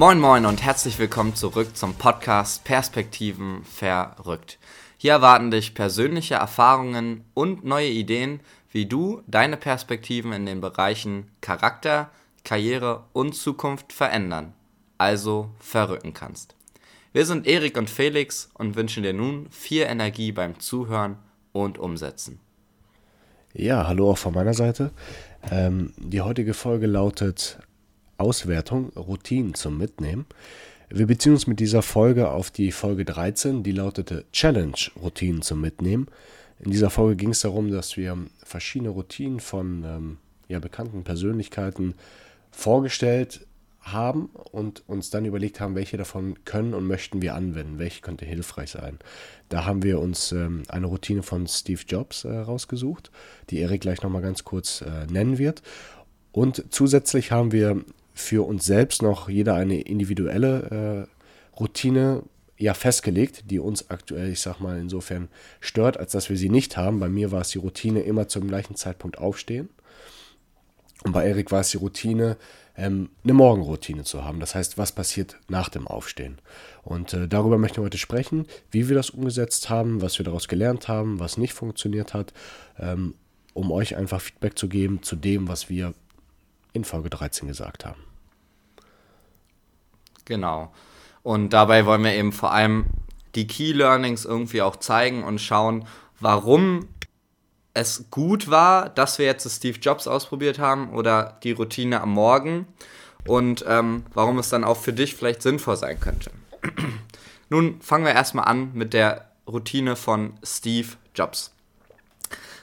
Moin Moin und herzlich willkommen zurück zum Podcast Perspektiven verrückt. Hier erwarten dich persönliche Erfahrungen und neue Ideen, wie du deine Perspektiven in den Bereichen Charakter, Karriere und Zukunft verändern, also verrücken kannst. Wir sind Erik und Felix und wünschen dir nun viel Energie beim Zuhören und Umsetzen. Ja, hallo auch von meiner Seite. Ähm, die heutige Folge lautet Auswertung, Routinen zum Mitnehmen. Wir beziehen uns mit dieser Folge auf die Folge 13, die lautete Challenge, Routinen zum Mitnehmen. In dieser Folge ging es darum, dass wir verschiedene Routinen von ähm, ja, bekannten Persönlichkeiten vorgestellt haben und uns dann überlegt haben, welche davon können und möchten wir anwenden, welche könnte hilfreich sein. Da haben wir uns ähm, eine Routine von Steve Jobs äh, rausgesucht, die Erik gleich nochmal ganz kurz äh, nennen wird. Und zusätzlich haben wir für uns selbst noch jeder eine individuelle äh, Routine ja festgelegt, die uns aktuell, ich sag mal, insofern stört, als dass wir sie nicht haben. Bei mir war es die Routine immer zum gleichen Zeitpunkt aufstehen. Und bei Erik war es die Routine, ähm, eine Morgenroutine zu haben. Das heißt, was passiert nach dem Aufstehen? Und äh, darüber möchten wir heute sprechen, wie wir das umgesetzt haben, was wir daraus gelernt haben, was nicht funktioniert hat, ähm, um euch einfach Feedback zu geben zu dem, was wir in Folge 13 gesagt haben. Genau. Und dabei wollen wir eben vor allem die Key Learnings irgendwie auch zeigen und schauen, warum es gut war, dass wir jetzt Steve Jobs ausprobiert haben oder die Routine am Morgen und ähm, warum es dann auch für dich vielleicht sinnvoll sein könnte. Nun fangen wir erstmal an mit der Routine von Steve Jobs.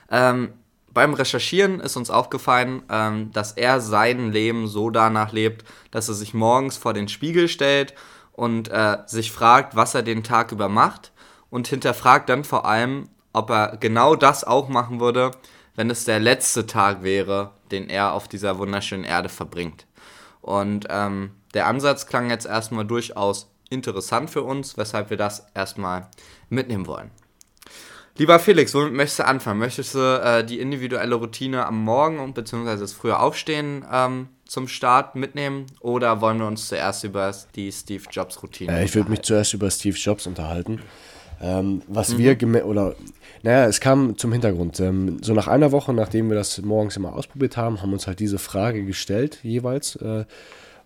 Ähm, beim Recherchieren ist uns aufgefallen, ähm, dass er sein Leben so danach lebt, dass er sich morgens vor den Spiegel stellt und äh, sich fragt, was er den Tag über macht und hinterfragt dann vor allem, ob er genau das auch machen würde, wenn es der letzte Tag wäre, den er auf dieser wunderschönen Erde verbringt. Und ähm, der Ansatz klang jetzt erstmal durchaus interessant für uns, weshalb wir das erstmal mitnehmen wollen. Lieber Felix, womit möchtest du anfangen? Möchtest du äh, die individuelle Routine am Morgen und beziehungsweise das frühe Aufstehen ähm, zum Start mitnehmen oder wollen wir uns zuerst über die Steve Jobs Routine äh, Ich würde mich zuerst über Steve Jobs unterhalten. Ähm, was mhm. wir oder naja, es kam zum Hintergrund. Ähm, so nach einer Woche, nachdem wir das morgens immer ausprobiert haben, haben uns halt diese Frage gestellt jeweils äh,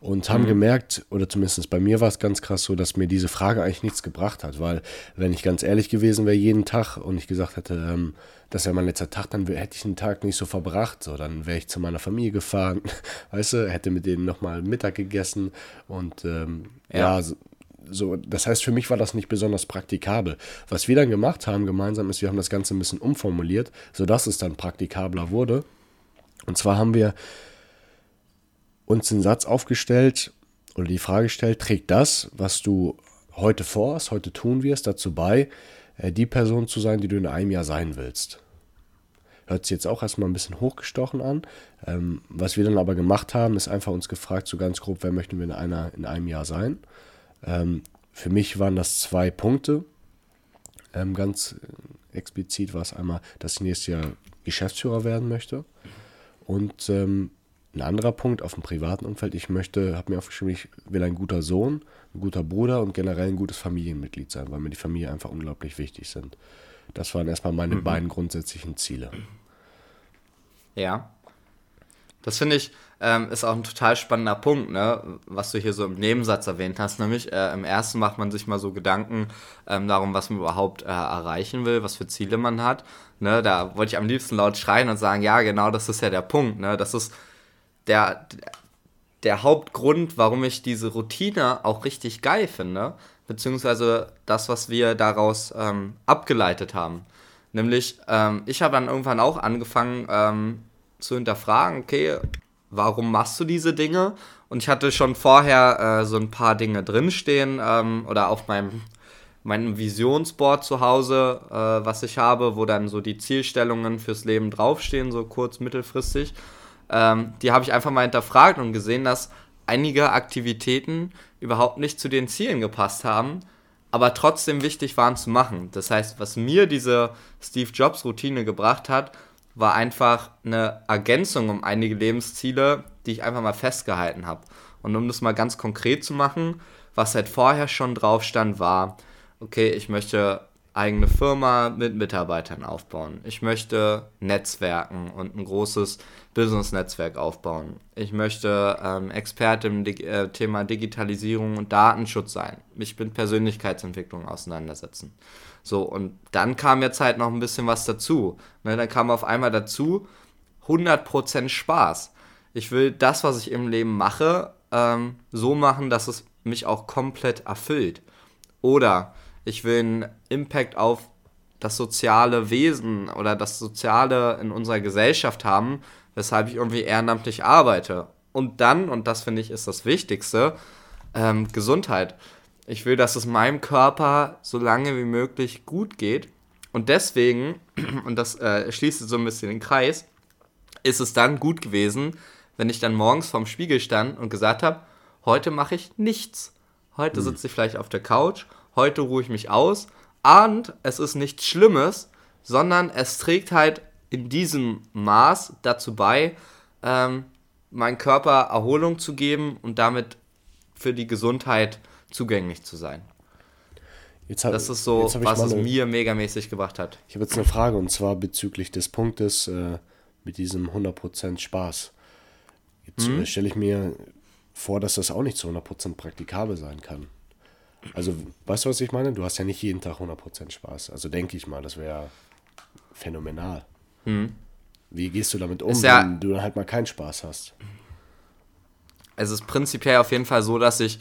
und haben mhm. gemerkt, oder zumindest bei mir war es ganz krass so, dass mir diese Frage eigentlich nichts gebracht hat, weil wenn ich ganz ehrlich gewesen wäre jeden Tag und ich gesagt hätte, ähm, das wäre mein letzter Tag, dann hätte ich den Tag nicht so verbracht. So, dann wäre ich zu meiner Familie gefahren, weißt du, hätte mit denen nochmal Mittag gegessen und ähm, ja, ja so, so, das heißt, für mich war das nicht besonders praktikabel. Was wir dann gemacht haben gemeinsam ist, wir haben das Ganze ein bisschen umformuliert, sodass es dann praktikabler wurde. Und zwar haben wir uns den Satz aufgestellt oder die Frage gestellt, trägt das, was du heute vorhast, heute tun wirst, dazu bei, äh, die Person zu sein, die du in einem Jahr sein willst. Hört sich jetzt auch erstmal ein bisschen hochgestochen an. Ähm, was wir dann aber gemacht haben, ist einfach uns gefragt, so ganz grob, wer möchten wir in, einer, in einem Jahr sein. Ähm, für mich waren das zwei Punkte. Ähm, ganz explizit war es einmal, dass ich nächstes Jahr Geschäftsführer werden möchte. Und ähm, ein anderer Punkt auf dem privaten Umfeld, ich möchte, habe mir aufgeschrieben, ich will ein guter Sohn, ein guter Bruder und generell ein gutes Familienmitglied sein, weil mir die Familie einfach unglaublich wichtig sind. Das waren erstmal meine mhm. beiden grundsätzlichen Ziele. Ja. Das finde ich, ähm, ist auch ein total spannender Punkt, ne? was du hier so im Nebensatz erwähnt hast. Nämlich äh, im ersten macht man sich mal so Gedanken ähm, darum, was man überhaupt äh, erreichen will, was für Ziele man hat. Ne? Da wollte ich am liebsten laut schreien und sagen, ja, genau, das ist ja der Punkt. Ne? Das ist der, der Hauptgrund, warum ich diese Routine auch richtig geil finde, beziehungsweise das, was wir daraus ähm, abgeleitet haben. Nämlich, ähm, ich habe dann irgendwann auch angefangen ähm, zu hinterfragen, okay, warum machst du diese Dinge? Und ich hatte schon vorher äh, so ein paar Dinge drinstehen ähm, oder auf meinem, meinem Visionsboard zu Hause, äh, was ich habe, wo dann so die Zielstellungen fürs Leben draufstehen, so kurz, mittelfristig. Ähm, die habe ich einfach mal hinterfragt und gesehen, dass einige Aktivitäten überhaupt nicht zu den Zielen gepasst haben, aber trotzdem wichtig waren zu machen. Das heißt, was mir diese Steve Jobs Routine gebracht hat, war einfach eine Ergänzung um einige Lebensziele, die ich einfach mal festgehalten habe. Und um das mal ganz konkret zu machen, was halt vorher schon drauf stand, war, okay, ich möchte eigene Firma mit Mitarbeitern aufbauen. Ich möchte Netzwerken und ein großes Business-Netzwerk aufbauen. Ich möchte ähm, Experte im Dig äh, Thema Digitalisierung und Datenschutz sein. Ich bin Persönlichkeitsentwicklung auseinandersetzen. So, und dann kam jetzt halt noch ein bisschen was dazu. Ne, dann kam auf einmal dazu 100% Spaß. Ich will das, was ich im Leben mache, ähm, so machen, dass es mich auch komplett erfüllt. Oder ich will einen Impact auf das soziale Wesen oder das Soziale in unserer Gesellschaft haben, weshalb ich irgendwie ehrenamtlich arbeite. Und dann, und das finde ich ist das Wichtigste, ähm, Gesundheit. Ich will, dass es meinem Körper so lange wie möglich gut geht. Und deswegen, und das äh, schließt so ein bisschen den Kreis, ist es dann gut gewesen, wenn ich dann morgens vorm Spiegel stand und gesagt habe, heute mache ich nichts. Heute hm. sitze ich vielleicht auf der Couch heute ruhe ich mich aus. Und es ist nichts Schlimmes, sondern es trägt halt in diesem Maß dazu bei, ähm, meinem Körper Erholung zu geben und damit für die Gesundheit zugänglich zu sein. Hab, das ist so, was es mir megamäßig gebracht hat. Ich habe jetzt eine Frage und zwar bezüglich des Punktes äh, mit diesem 100% Spaß. Jetzt mhm. stelle ich mir vor, dass das auch nicht zu 100% praktikabel sein kann. Also, weißt du, was ich meine? Du hast ja nicht jeden Tag 100% Spaß. Also denke ich mal, das wäre phänomenal. Mhm. Wie gehst du damit um, ja, wenn du halt mal keinen Spaß hast? Es ist prinzipiell auf jeden Fall so, dass ich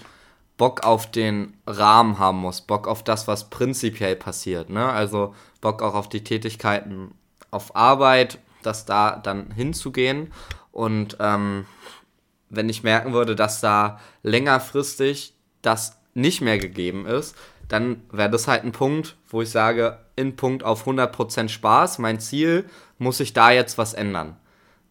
Bock auf den Rahmen haben muss, Bock auf das, was prinzipiell passiert. Ne? Also Bock auch auf die Tätigkeiten auf Arbeit, das da dann hinzugehen. Und ähm, wenn ich merken würde, dass da längerfristig das nicht mehr gegeben ist, dann wäre das halt ein Punkt, wo ich sage, in Punkt auf 100% Spaß, mein Ziel, muss ich da jetzt was ändern.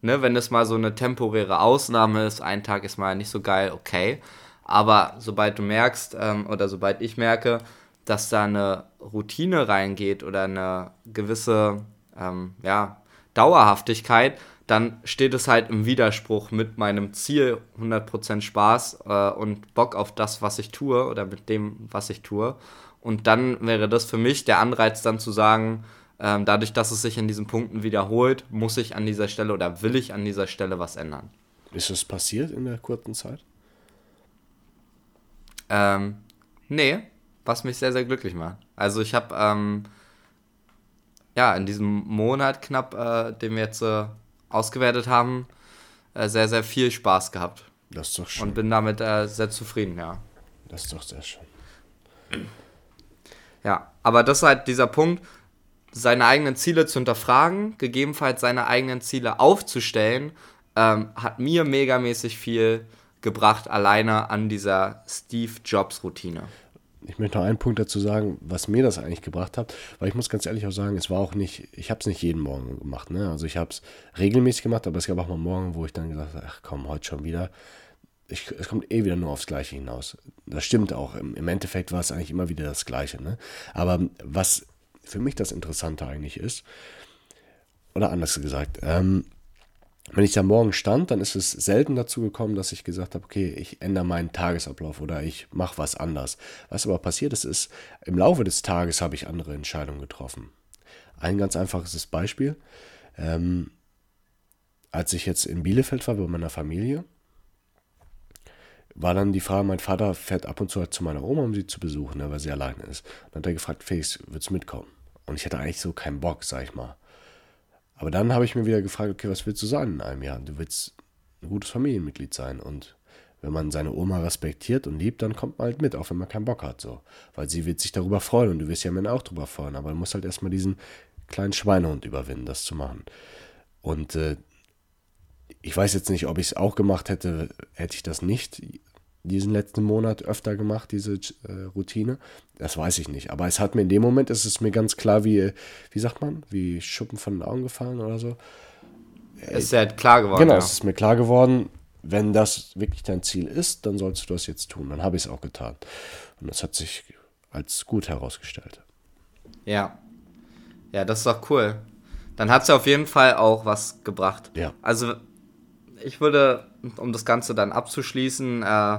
Ne, wenn es mal so eine temporäre Ausnahme ist, ein Tag ist mal nicht so geil, okay. Aber sobald du merkst, ähm, oder sobald ich merke, dass da eine Routine reingeht oder eine gewisse ähm, ja, Dauerhaftigkeit, dann steht es halt im Widerspruch mit meinem Ziel 100% Spaß äh, und Bock auf das, was ich tue oder mit dem, was ich tue. Und dann wäre das für mich der Anreiz dann zu sagen, ähm, dadurch, dass es sich in diesen Punkten wiederholt, muss ich an dieser Stelle oder will ich an dieser Stelle was ändern. Ist das passiert in der kurzen Zeit? Ähm, nee, was mich sehr, sehr glücklich macht. Also ich habe ähm, ja in diesem Monat knapp, äh, den wir jetzt äh, ausgewertet haben, äh, sehr, sehr viel Spaß gehabt. Das ist doch schön. Und bin damit äh, sehr zufrieden, ja. Das ist doch sehr schön. Ja, aber das ist halt dieser Punkt, seine eigenen Ziele zu hinterfragen, gegebenenfalls seine eigenen Ziele aufzustellen, ähm, hat mir megamäßig viel gebracht, alleine an dieser Steve Jobs Routine ich möchte noch einen Punkt dazu sagen, was mir das eigentlich gebracht hat, weil ich muss ganz ehrlich auch sagen, es war auch nicht, ich habe es nicht jeden Morgen gemacht, ne? Also ich habe es regelmäßig gemacht, aber es gab auch mal Morgen, wo ich dann gesagt habe, ach komm, heute schon wieder. Ich, es kommt eh wieder nur aufs Gleiche hinaus. Das stimmt auch. Im, im Endeffekt war es eigentlich immer wieder das Gleiche. Ne? Aber was für mich das Interessante eigentlich ist, oder anders gesagt, ähm, wenn ich da morgen stand, dann ist es selten dazu gekommen, dass ich gesagt habe, okay, ich ändere meinen Tagesablauf oder ich mache was anders. Was aber passiert ist, ist, im Laufe des Tages habe ich andere Entscheidungen getroffen. Ein ganz einfaches Beispiel. Ähm, als ich jetzt in Bielefeld war bei meiner Familie, war dann die Frage, mein Vater fährt ab und zu halt zu meiner Oma, um sie zu besuchen, weil sie alleine ist. Und dann hat er gefragt, Felix, willst du mitkommen? Und ich hatte eigentlich so keinen Bock, sag ich mal. Aber dann habe ich mir wieder gefragt, okay, was willst du sein in einem Jahr? Du willst ein gutes Familienmitglied sein und wenn man seine Oma respektiert und liebt, dann kommt man halt mit, auch wenn man keinen Bock hat, so. Weil sie wird sich darüber freuen und du wirst ja mir auch darüber freuen, aber du musst halt erstmal diesen kleinen Schweinehund überwinden, das zu machen. Und äh, ich weiß jetzt nicht, ob ich es auch gemacht hätte, hätte ich das nicht diesen letzten Monat öfter gemacht, diese äh, Routine. Das weiß ich nicht. Aber es hat mir in dem Moment, ist es mir ganz klar, wie, wie sagt man, wie Schuppen von den Augen gefallen oder so. Es ist ja klar geworden. Genau, ja. es ist mir klar geworden, wenn das wirklich dein Ziel ist, dann sollst du das jetzt tun. Dann habe ich es auch getan. Und das hat sich als gut herausgestellt. Ja. Ja, das ist doch cool. Dann hat es ja auf jeden Fall auch was gebracht. Ja. Also ich würde, um das Ganze dann abzuschließen, äh,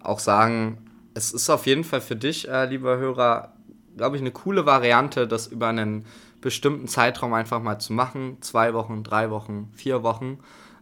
auch sagen, es ist auf jeden Fall für dich, äh, lieber Hörer, glaube ich, eine coole Variante, das über einen bestimmten Zeitraum einfach mal zu machen. Zwei Wochen, drei Wochen, vier Wochen.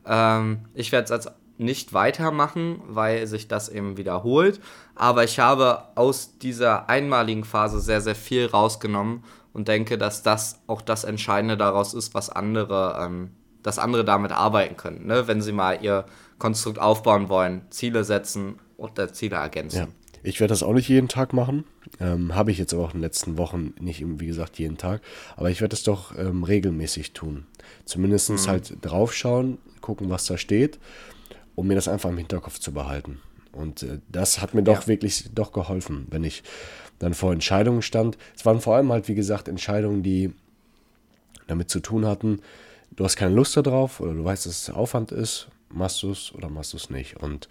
Ähm, ich werde es als nicht weitermachen, weil sich das eben wiederholt. Aber ich habe aus dieser einmaligen Phase sehr, sehr viel rausgenommen und denke, dass das auch das Entscheidende daraus ist, was andere, ähm, dass andere damit arbeiten können. Ne? Wenn sie mal ihr Konstrukt aufbauen wollen, Ziele setzen oder Ziele ergänzen. Ja. Ich werde das auch nicht jeden Tag machen. Ähm, Habe ich jetzt aber auch in den letzten Wochen nicht, wie gesagt, jeden Tag. Aber ich werde es doch ähm, regelmäßig tun. Zumindest mhm. halt draufschauen, gucken, was da steht, um mir das einfach im Hinterkopf zu behalten. Und äh, das hat mir doch ja. wirklich doch geholfen, wenn ich dann vor Entscheidungen stand. Es waren vor allem halt, wie gesagt, Entscheidungen, die damit zu tun hatten, du hast keine Lust darauf oder du weißt, dass es Aufwand ist, machst du es oder machst du es nicht. Und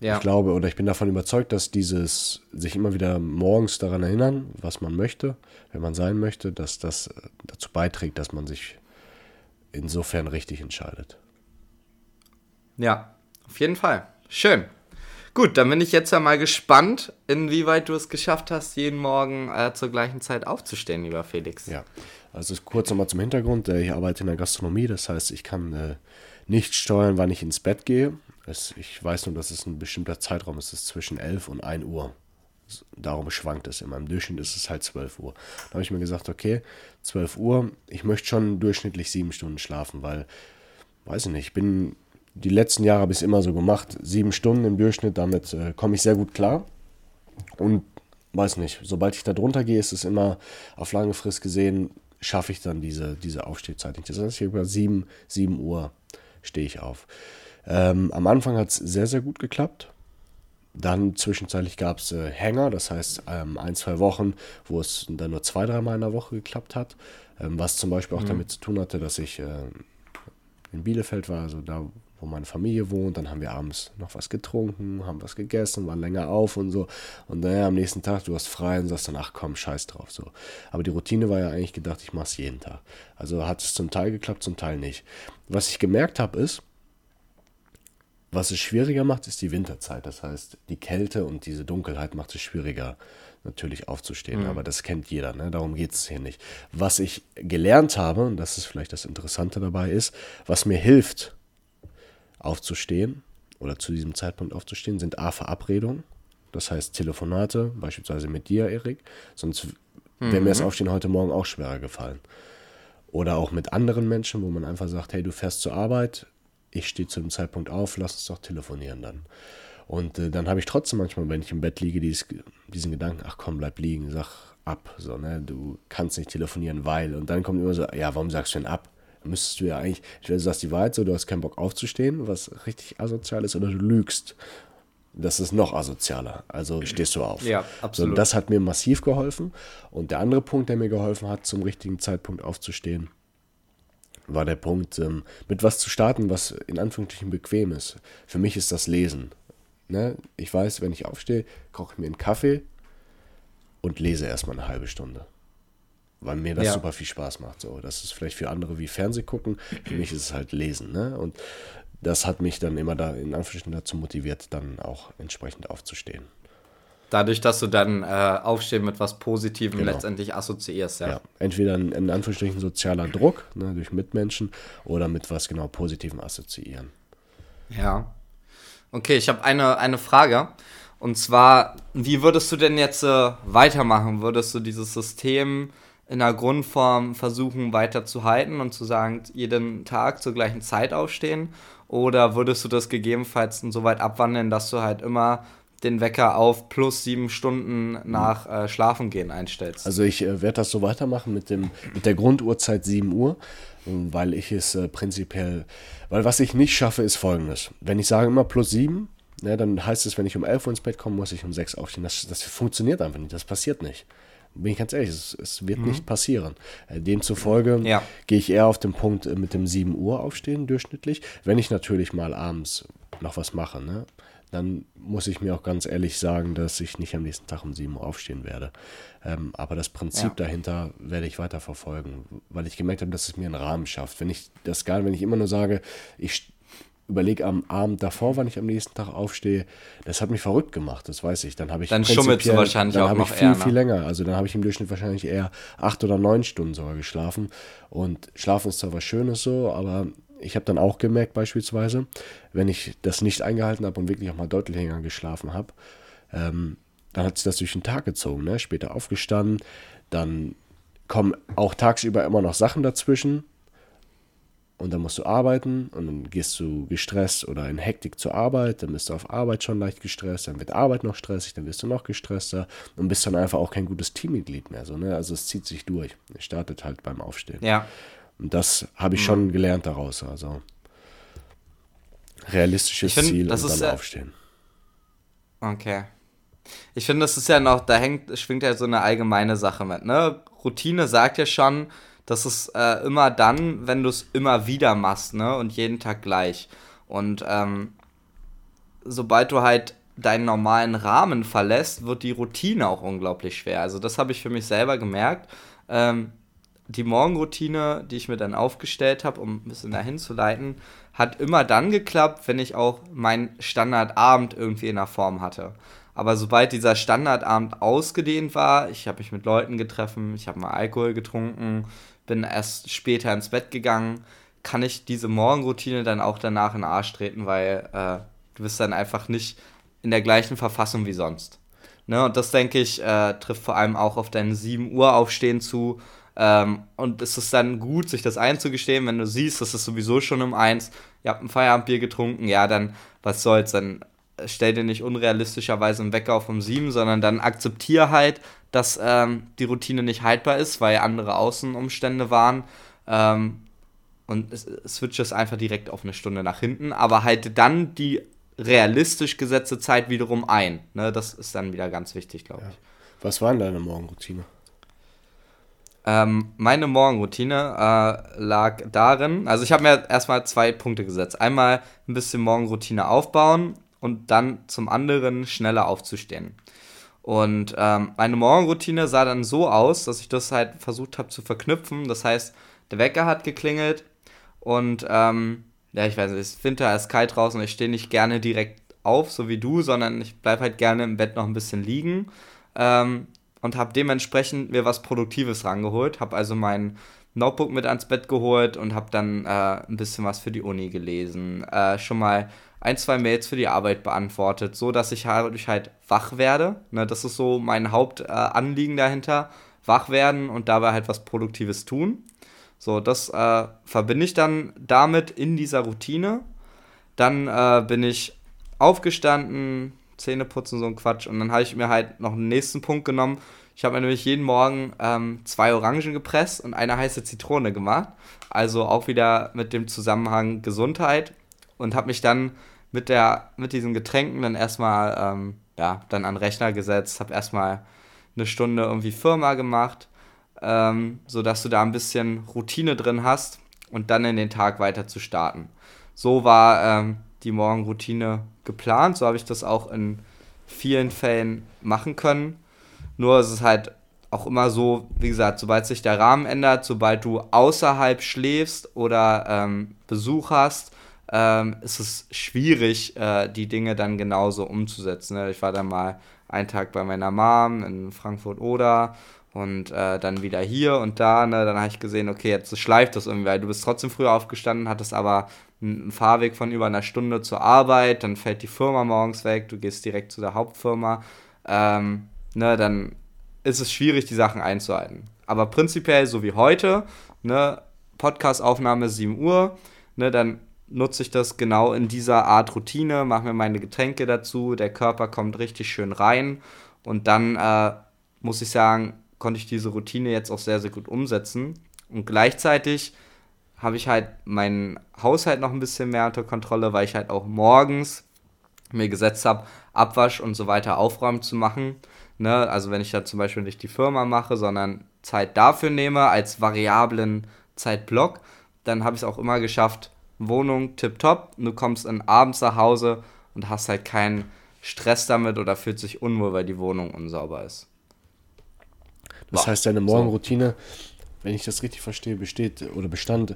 ja. Ich glaube oder ich bin davon überzeugt, dass dieses sich immer wieder morgens daran erinnern, was man möchte, wenn man sein möchte, dass das äh, dazu beiträgt, dass man sich insofern richtig entscheidet. Ja, auf jeden Fall. Schön. Gut, dann bin ich jetzt ja mal gespannt, inwieweit du es geschafft hast, jeden Morgen äh, zur gleichen Zeit aufzustehen, lieber Felix. Ja, also kurz nochmal zum Hintergrund. Äh, ich arbeite in der Gastronomie, das heißt, ich kann äh, nicht steuern, wann ich ins Bett gehe. Es, ich weiß nur, dass es ein bestimmter Zeitraum ist. Es ist zwischen 11 und 1 Uhr. Darum schwankt es immer. Im Durchschnitt ist es halt 12 Uhr. Da habe ich mir gesagt, okay, 12 Uhr, ich möchte schon durchschnittlich sieben Stunden schlafen, weil, weiß ich nicht, ich bin, die letzten Jahre habe immer so gemacht, sieben Stunden im Durchschnitt, damit äh, komme ich sehr gut klar. Und weiß nicht, sobald ich da drunter gehe, ist es immer auf lange Frist gesehen, schaffe ich dann diese, diese Aufstehzeit nicht. Das heißt, ich über 7, 7 Uhr stehe ich auf. Ähm, am Anfang hat es sehr, sehr gut geklappt. Dann zwischenzeitlich gab es äh, Hänger, das heißt ähm, ein, zwei Wochen, wo es dann nur zwei, dreimal in der Woche geklappt hat. Ähm, was zum Beispiel auch mhm. damit zu tun hatte, dass ich äh, in Bielefeld war, also da, wo meine Familie wohnt. Dann haben wir abends noch was getrunken, haben was gegessen, waren länger auf und so. Und dann ja, am nächsten Tag, du hast frei und sagst dann, ach komm, scheiß drauf. So. Aber die Routine war ja eigentlich gedacht, ich mache es jeden Tag. Also hat es zum Teil geklappt, zum Teil nicht. Was ich gemerkt habe, ist, was es schwieriger macht, ist die Winterzeit. Das heißt, die Kälte und diese Dunkelheit macht es schwieriger, natürlich aufzustehen. Mhm. Aber das kennt jeder, ne? darum geht es hier nicht. Was ich gelernt habe, und das ist vielleicht das Interessante dabei, ist, was mir hilft, aufzustehen oder zu diesem Zeitpunkt aufzustehen, sind A, Verabredungen. Das heißt Telefonate, beispielsweise mit dir, Erik. Sonst mhm. wäre mir das Aufstehen heute Morgen auch schwerer gefallen. Oder auch mit anderen Menschen, wo man einfach sagt, hey, du fährst zur Arbeit, ich stehe zu dem Zeitpunkt auf, lass uns doch telefonieren dann. Und äh, dann habe ich trotzdem manchmal, wenn ich im Bett liege, dieses, diesen Gedanken, ach komm, bleib liegen, sag ab, so, ne, du kannst nicht telefonieren, weil. Und dann kommt immer so, ja, warum sagst du denn ab? Dann müsstest du ja eigentlich, du sagst die Wahrheit so, du hast keinen Bock aufzustehen, was richtig asozial ist, oder du lügst. Das ist noch asozialer. Also stehst du auf. Ja, absolut. So, das hat mir massiv geholfen. Und der andere Punkt, der mir geholfen hat, zum richtigen Zeitpunkt aufzustehen, war der Punkt, ähm, mit was zu starten, was in Anführungsstrichen bequem ist. Für mich ist das Lesen. Ne? Ich weiß, wenn ich aufstehe, koche ich mir einen Kaffee und lese erstmal eine halbe Stunde. Weil mir das ja. super viel Spaß macht. So, das ist vielleicht für andere wie Fernseh gucken. Für mich ist es halt Lesen. Ne? Und das hat mich dann immer da in Anführungsstrichen dazu motiviert, dann auch entsprechend aufzustehen. Dadurch, dass du dann äh, Aufstehen mit was Positivem genau. letztendlich assoziierst, ja. ja. Entweder ein, in Anführungsstrichen sozialer Druck ne, durch Mitmenschen oder mit was genau Positivem assoziieren. Ja. Okay, ich habe eine, eine Frage. Und zwar, wie würdest du denn jetzt äh, weitermachen? Würdest du dieses System in der Grundform versuchen weiterzuhalten und zu sagen, jeden Tag zur gleichen Zeit aufstehen? Oder würdest du das gegebenenfalls so weit abwandeln, dass du halt immer den Wecker auf plus sieben Stunden nach äh, Schlafengehen einstellst. Also ich äh, werde das so weitermachen mit, dem, mit der Grunduhrzeit 7 Uhr, weil ich es äh, prinzipiell, weil was ich nicht schaffe, ist folgendes. Wenn ich sage immer plus 7, ne, dann heißt es, wenn ich um 11 Uhr ins Bett komme, muss ich um 6 aufstehen. Das, das funktioniert einfach nicht, das passiert nicht. Bin ich ganz ehrlich, es, es wird mhm. nicht passieren. Äh, demzufolge ja. gehe ich eher auf den Punkt äh, mit dem 7 Uhr aufstehen, durchschnittlich. Wenn ich natürlich mal abends noch was mache, ne? Dann muss ich mir auch ganz ehrlich sagen, dass ich nicht am nächsten Tag um 7 Uhr aufstehen werde. Ähm, aber das Prinzip ja. dahinter werde ich weiter verfolgen, weil ich gemerkt habe, dass es mir einen Rahmen schafft. Wenn ich das gar, wenn ich immer nur sage, ich überlege am Abend davor, wann ich am nächsten Tag aufstehe, das hat mich verrückt gemacht, das weiß ich. Dann habe ich Dann schummelst du wahrscheinlich dann auch habe noch ich viel, eher, ne? viel länger. Also dann habe ich im Durchschnitt wahrscheinlich eher acht oder neun Stunden sogar geschlafen. Und Schlafen ist zwar was Schönes so, aber ich habe dann auch gemerkt beispielsweise, wenn ich das nicht eingehalten habe und wirklich auch mal deutlich länger geschlafen habe, ähm, dann hat sich das durch den Tag gezogen. Ne? Später aufgestanden, dann kommen auch tagsüber immer noch Sachen dazwischen. Und dann musst du arbeiten und dann gehst du gestresst oder in Hektik zur Arbeit, dann bist du auf Arbeit schon leicht gestresst, dann wird Arbeit noch stressig, dann wirst du noch gestresster und bist dann einfach auch kein gutes Teammitglied mehr. So, ne? Also es zieht sich durch. Es startet halt beim Aufstehen. Ja. Und das habe ich schon gelernt daraus. Also realistisches find, Ziel das und ist dann ja- aufstehen. Okay. Ich finde, das ist ja noch, da hängt, schwingt ja so eine allgemeine Sache mit, ne? Routine sagt ja schon, dass es äh, immer dann, wenn du es immer wieder machst, ne? Und jeden Tag gleich. Und ähm, sobald du halt deinen normalen Rahmen verlässt, wird die Routine auch unglaublich schwer. Also das habe ich für mich selber gemerkt. Ähm, die Morgenroutine, die ich mir dann aufgestellt habe, um ein bisschen dahin zu leiten, hat immer dann geklappt, wenn ich auch meinen Standardabend irgendwie in der Form hatte. Aber sobald dieser Standardabend ausgedehnt war, ich habe mich mit Leuten getroffen, ich habe mal Alkohol getrunken, bin erst später ins Bett gegangen, kann ich diese Morgenroutine dann auch danach in den Arsch treten, weil äh, du bist dann einfach nicht in der gleichen Verfassung wie sonst. Ne, und das, denke ich, äh, trifft vor allem auch auf dein 7 Uhr Aufstehen zu. Ähm, und es ist dann gut, sich das einzugestehen, wenn du siehst, das ist sowieso schon um eins, ihr habt ein Feierabendbier getrunken, ja, dann was soll's, dann stell dir nicht unrealistischerweise einen Wecker auf um 7, sondern dann akzeptier halt, dass ähm, die Routine nicht haltbar ist, weil andere Außenumstände waren. Ähm, und switch es einfach direkt auf eine Stunde nach hinten, aber halte dann die realistisch gesetzte Zeit wiederum ein. Ne, das ist dann wieder ganz wichtig, glaube ich. Was war denn deine Morgenroutine? Ähm, meine Morgenroutine äh, lag darin, also ich habe mir erstmal zwei Punkte gesetzt. Einmal ein bisschen Morgenroutine aufbauen und dann zum anderen schneller aufzustehen. Und ähm, meine Morgenroutine sah dann so aus, dass ich das halt versucht habe zu verknüpfen. Das heißt, der Wecker hat geklingelt und ähm, ja, ich weiß nicht, es ist Winter, es ist kalt draußen, ich stehe nicht gerne direkt auf, so wie du, sondern ich bleibe halt gerne im Bett noch ein bisschen liegen. Ähm, und habe dementsprechend mir was Produktives rangeholt. Habe also mein Notebook mit ans Bett geholt und habe dann äh, ein bisschen was für die Uni gelesen. Äh, schon mal ein, zwei Mails für die Arbeit beantwortet, so dass ich dadurch halt wach werde. Ne, das ist so mein Hauptanliegen äh, dahinter. Wach werden und dabei halt was Produktives tun. So, das äh, verbinde ich dann damit in dieser Routine. Dann äh, bin ich aufgestanden, Zähne putzen, so ein Quatsch. Und dann habe ich mir halt noch einen nächsten Punkt genommen. Ich habe mir nämlich jeden Morgen ähm, zwei Orangen gepresst und eine heiße Zitrone gemacht. Also auch wieder mit dem Zusammenhang Gesundheit. Und habe mich dann mit, der, mit diesen Getränken dann erstmal ähm, ja, dann an den Rechner gesetzt. Habe erstmal eine Stunde irgendwie Firma gemacht, ähm, sodass du da ein bisschen Routine drin hast und dann in den Tag weiter zu starten. So war ähm, die Morgenroutine geplant. So habe ich das auch in vielen Fällen machen können. Nur ist es halt auch immer so, wie gesagt, sobald sich der Rahmen ändert, sobald du außerhalb schläfst oder ähm, Besuch hast, ähm, ist es schwierig, äh, die Dinge dann genauso umzusetzen. Ne? Ich war dann mal einen Tag bei meiner Mom in Frankfurt oder und äh, dann wieder hier und da. Ne? Dann habe ich gesehen, okay, jetzt schleift das irgendwie, weil du bist trotzdem früher aufgestanden, hattest aber einen Fahrweg von über einer Stunde zur Arbeit, dann fällt die Firma morgens weg, du gehst direkt zu der Hauptfirma. Ähm, ne, dann ist es schwierig, die Sachen einzuhalten. Aber prinzipiell, so wie heute, ne, Podcast-Aufnahme 7 Uhr, ne, dann nutze ich das genau in dieser Art Routine, mache mir meine Getränke dazu, der Körper kommt richtig schön rein und dann äh, muss ich sagen, konnte ich diese Routine jetzt auch sehr, sehr gut umsetzen. Und gleichzeitig habe ich halt meinen Haushalt noch ein bisschen mehr unter Kontrolle, weil ich halt auch morgens mir gesetzt habe, Abwasch und so weiter aufräumen zu machen. Ne? Also wenn ich da zum Beispiel nicht die Firma mache, sondern Zeit dafür nehme als variablen Zeitblock, dann habe ich es auch immer geschafft, Wohnung tipptopp, du kommst dann abends nach Hause und hast halt keinen Stress damit oder fühlt sich unwohl, weil die Wohnung unsauber ist. Das Boah, heißt, deine Morgenroutine, wenn ich das richtig verstehe, besteht oder bestand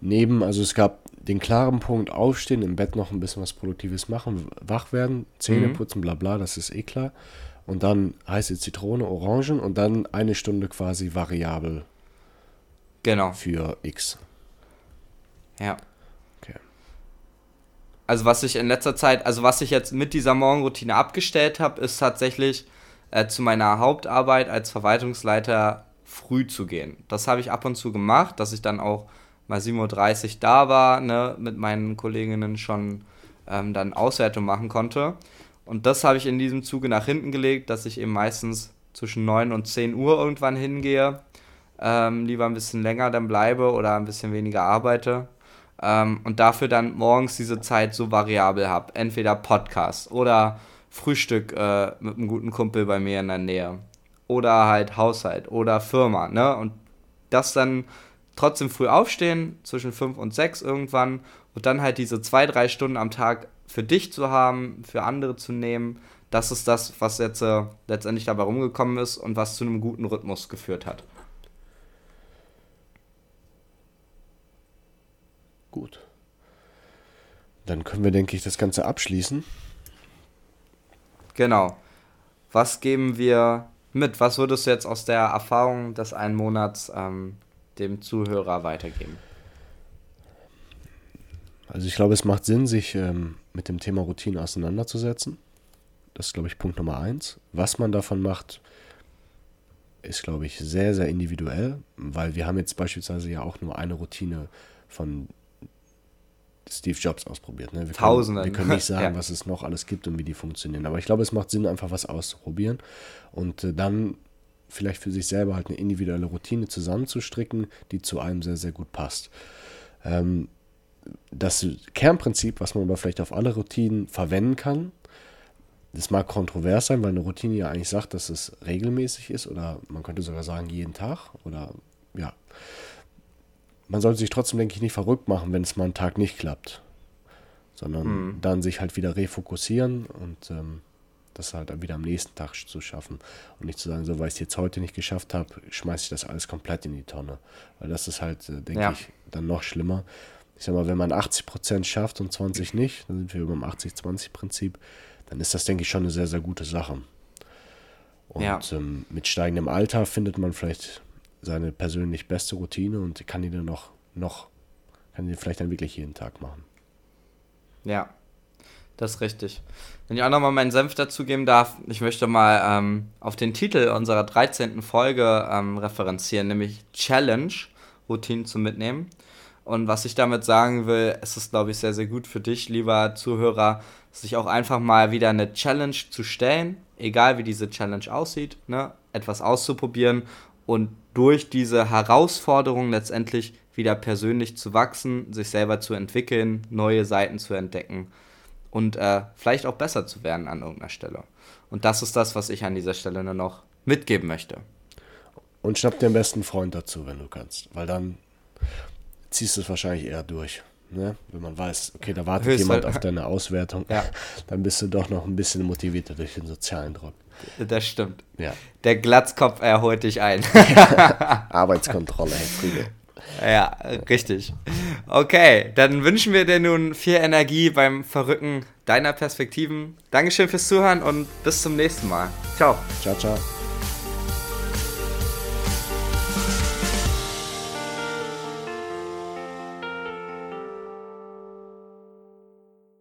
neben, also es gab den klaren Punkt aufstehen, im Bett noch ein bisschen was Produktives machen, wach werden, Zähne Mhm. putzen, bla bla, das ist eh klar. Und dann heiße Zitrone, Orangen und dann eine Stunde quasi variabel Genau. für X. Ja. Okay. Also was ich in letzter Zeit, also was ich jetzt mit dieser Morgenroutine abgestellt habe, ist tatsächlich äh, zu meiner Hauptarbeit als Verwaltungsleiter früh zu gehen. Das habe ich ab und zu gemacht, dass ich dann auch mal 7.30 Uhr da war, ne, mit meinen Kolleginnen schon ähm, dann Auswertung machen konnte. Und das habe ich in diesem Zuge nach hinten gelegt, dass ich eben meistens zwischen 9 und 10 Uhr irgendwann hingehe. Ähm, lieber ein bisschen länger dann bleibe oder ein bisschen weniger arbeite. Ähm, und dafür dann morgens diese Zeit so variabel habe. Entweder Podcast oder Frühstück äh, mit einem guten Kumpel bei mir in der Nähe. Oder halt Haushalt oder Firma. Ne? Und das dann trotzdem früh aufstehen, zwischen 5 und 6 irgendwann. Und dann halt diese zwei, drei Stunden am Tag für dich zu haben, für andere zu nehmen. Das ist das, was jetzt äh, letztendlich dabei rumgekommen ist und was zu einem guten Rhythmus geführt hat. Gut. Dann können wir, denke ich, das Ganze abschließen. Genau. Was geben wir mit? Was würdest du jetzt aus der Erfahrung des einen Monats ähm, dem Zuhörer weitergeben? Also ich glaube, es macht Sinn, sich ähm, mit dem Thema Routine auseinanderzusetzen. Das ist, glaube ich, Punkt Nummer eins. Was man davon macht, ist, glaube ich, sehr, sehr individuell, weil wir haben jetzt beispielsweise ja auch nur eine Routine von Steve Jobs ausprobiert. Ne? Wir können, Tausende. Wir können nicht sagen, Ja. was es noch alles gibt und wie die funktionieren. Aber ich glaube, es macht Sinn, einfach was auszuprobieren und äh, dann vielleicht für sich selber halt eine individuelle Routine zusammenzustricken, die zu einem sehr, sehr gut passt. Ähm, das Kernprinzip, was man aber vielleicht auf alle Routinen verwenden kann, das mag kontrovers sein, weil eine Routine ja eigentlich sagt, dass es regelmäßig ist oder man könnte sogar sagen jeden Tag oder ja. Man sollte sich trotzdem, denke ich, nicht verrückt machen, wenn es mal einen Tag nicht klappt, sondern dann sich halt wieder refokussieren und ähm, das halt dann wieder am nächsten Tag zu schaffen und nicht zu sagen, so weil ich es jetzt heute nicht geschafft habe, schmeiße ich das alles komplett in die Tonne, weil das ist halt, äh, denke Ja. ich, dann noch schlimmer. Ich sag mal, wenn man 80% schafft und 20 nicht, dann sind wir über dem 80-20-Prinzip, dann ist das, denke ich, schon eine sehr, sehr gute Sache. Und Ja. ähm, mit steigendem Alter findet man vielleicht seine persönlich beste Routine und kann die dann noch, noch, kann die vielleicht dann wirklich jeden Tag machen. Ja, das ist richtig. Wenn ich auch nochmal meinen Senf dazugeben darf, ich möchte mal ähm, auf den Titel unserer 13. Folge ähm, referenzieren, nämlich Challenge, Routinen zu mitnehmen. Und was ich damit sagen will, es ist, glaube ich, sehr, sehr gut für dich, lieber Zuhörer, sich auch einfach mal wieder eine Challenge zu stellen, egal wie diese Challenge aussieht, ne? etwas auszuprobieren und durch diese Herausforderung letztendlich wieder persönlich zu wachsen, sich selber zu entwickeln, neue Seiten zu entdecken und äh, vielleicht auch besser zu werden an irgendeiner Stelle. Und das ist das, was ich an dieser Stelle nur noch mitgeben möchte. Und schnapp dir am besten einen Freund dazu, wenn du kannst, weil dann ziehst du es wahrscheinlich eher durch. Ne? Wenn man weiß, okay, da wartet Höchst- jemand auf deine Auswertung, Ja. dann bist du doch noch ein bisschen motivierter durch den sozialen Druck. Das stimmt. Ja. Der Glatzkopf erholt dich ein. Arbeitskontrolle, Herr Krügel. ja, richtig. Okay, dann wünschen wir dir nun viel Energie beim Verrücken deiner Perspektiven. Dankeschön fürs Zuhören und bis zum nächsten Mal. Ciao. Ciao, ciao.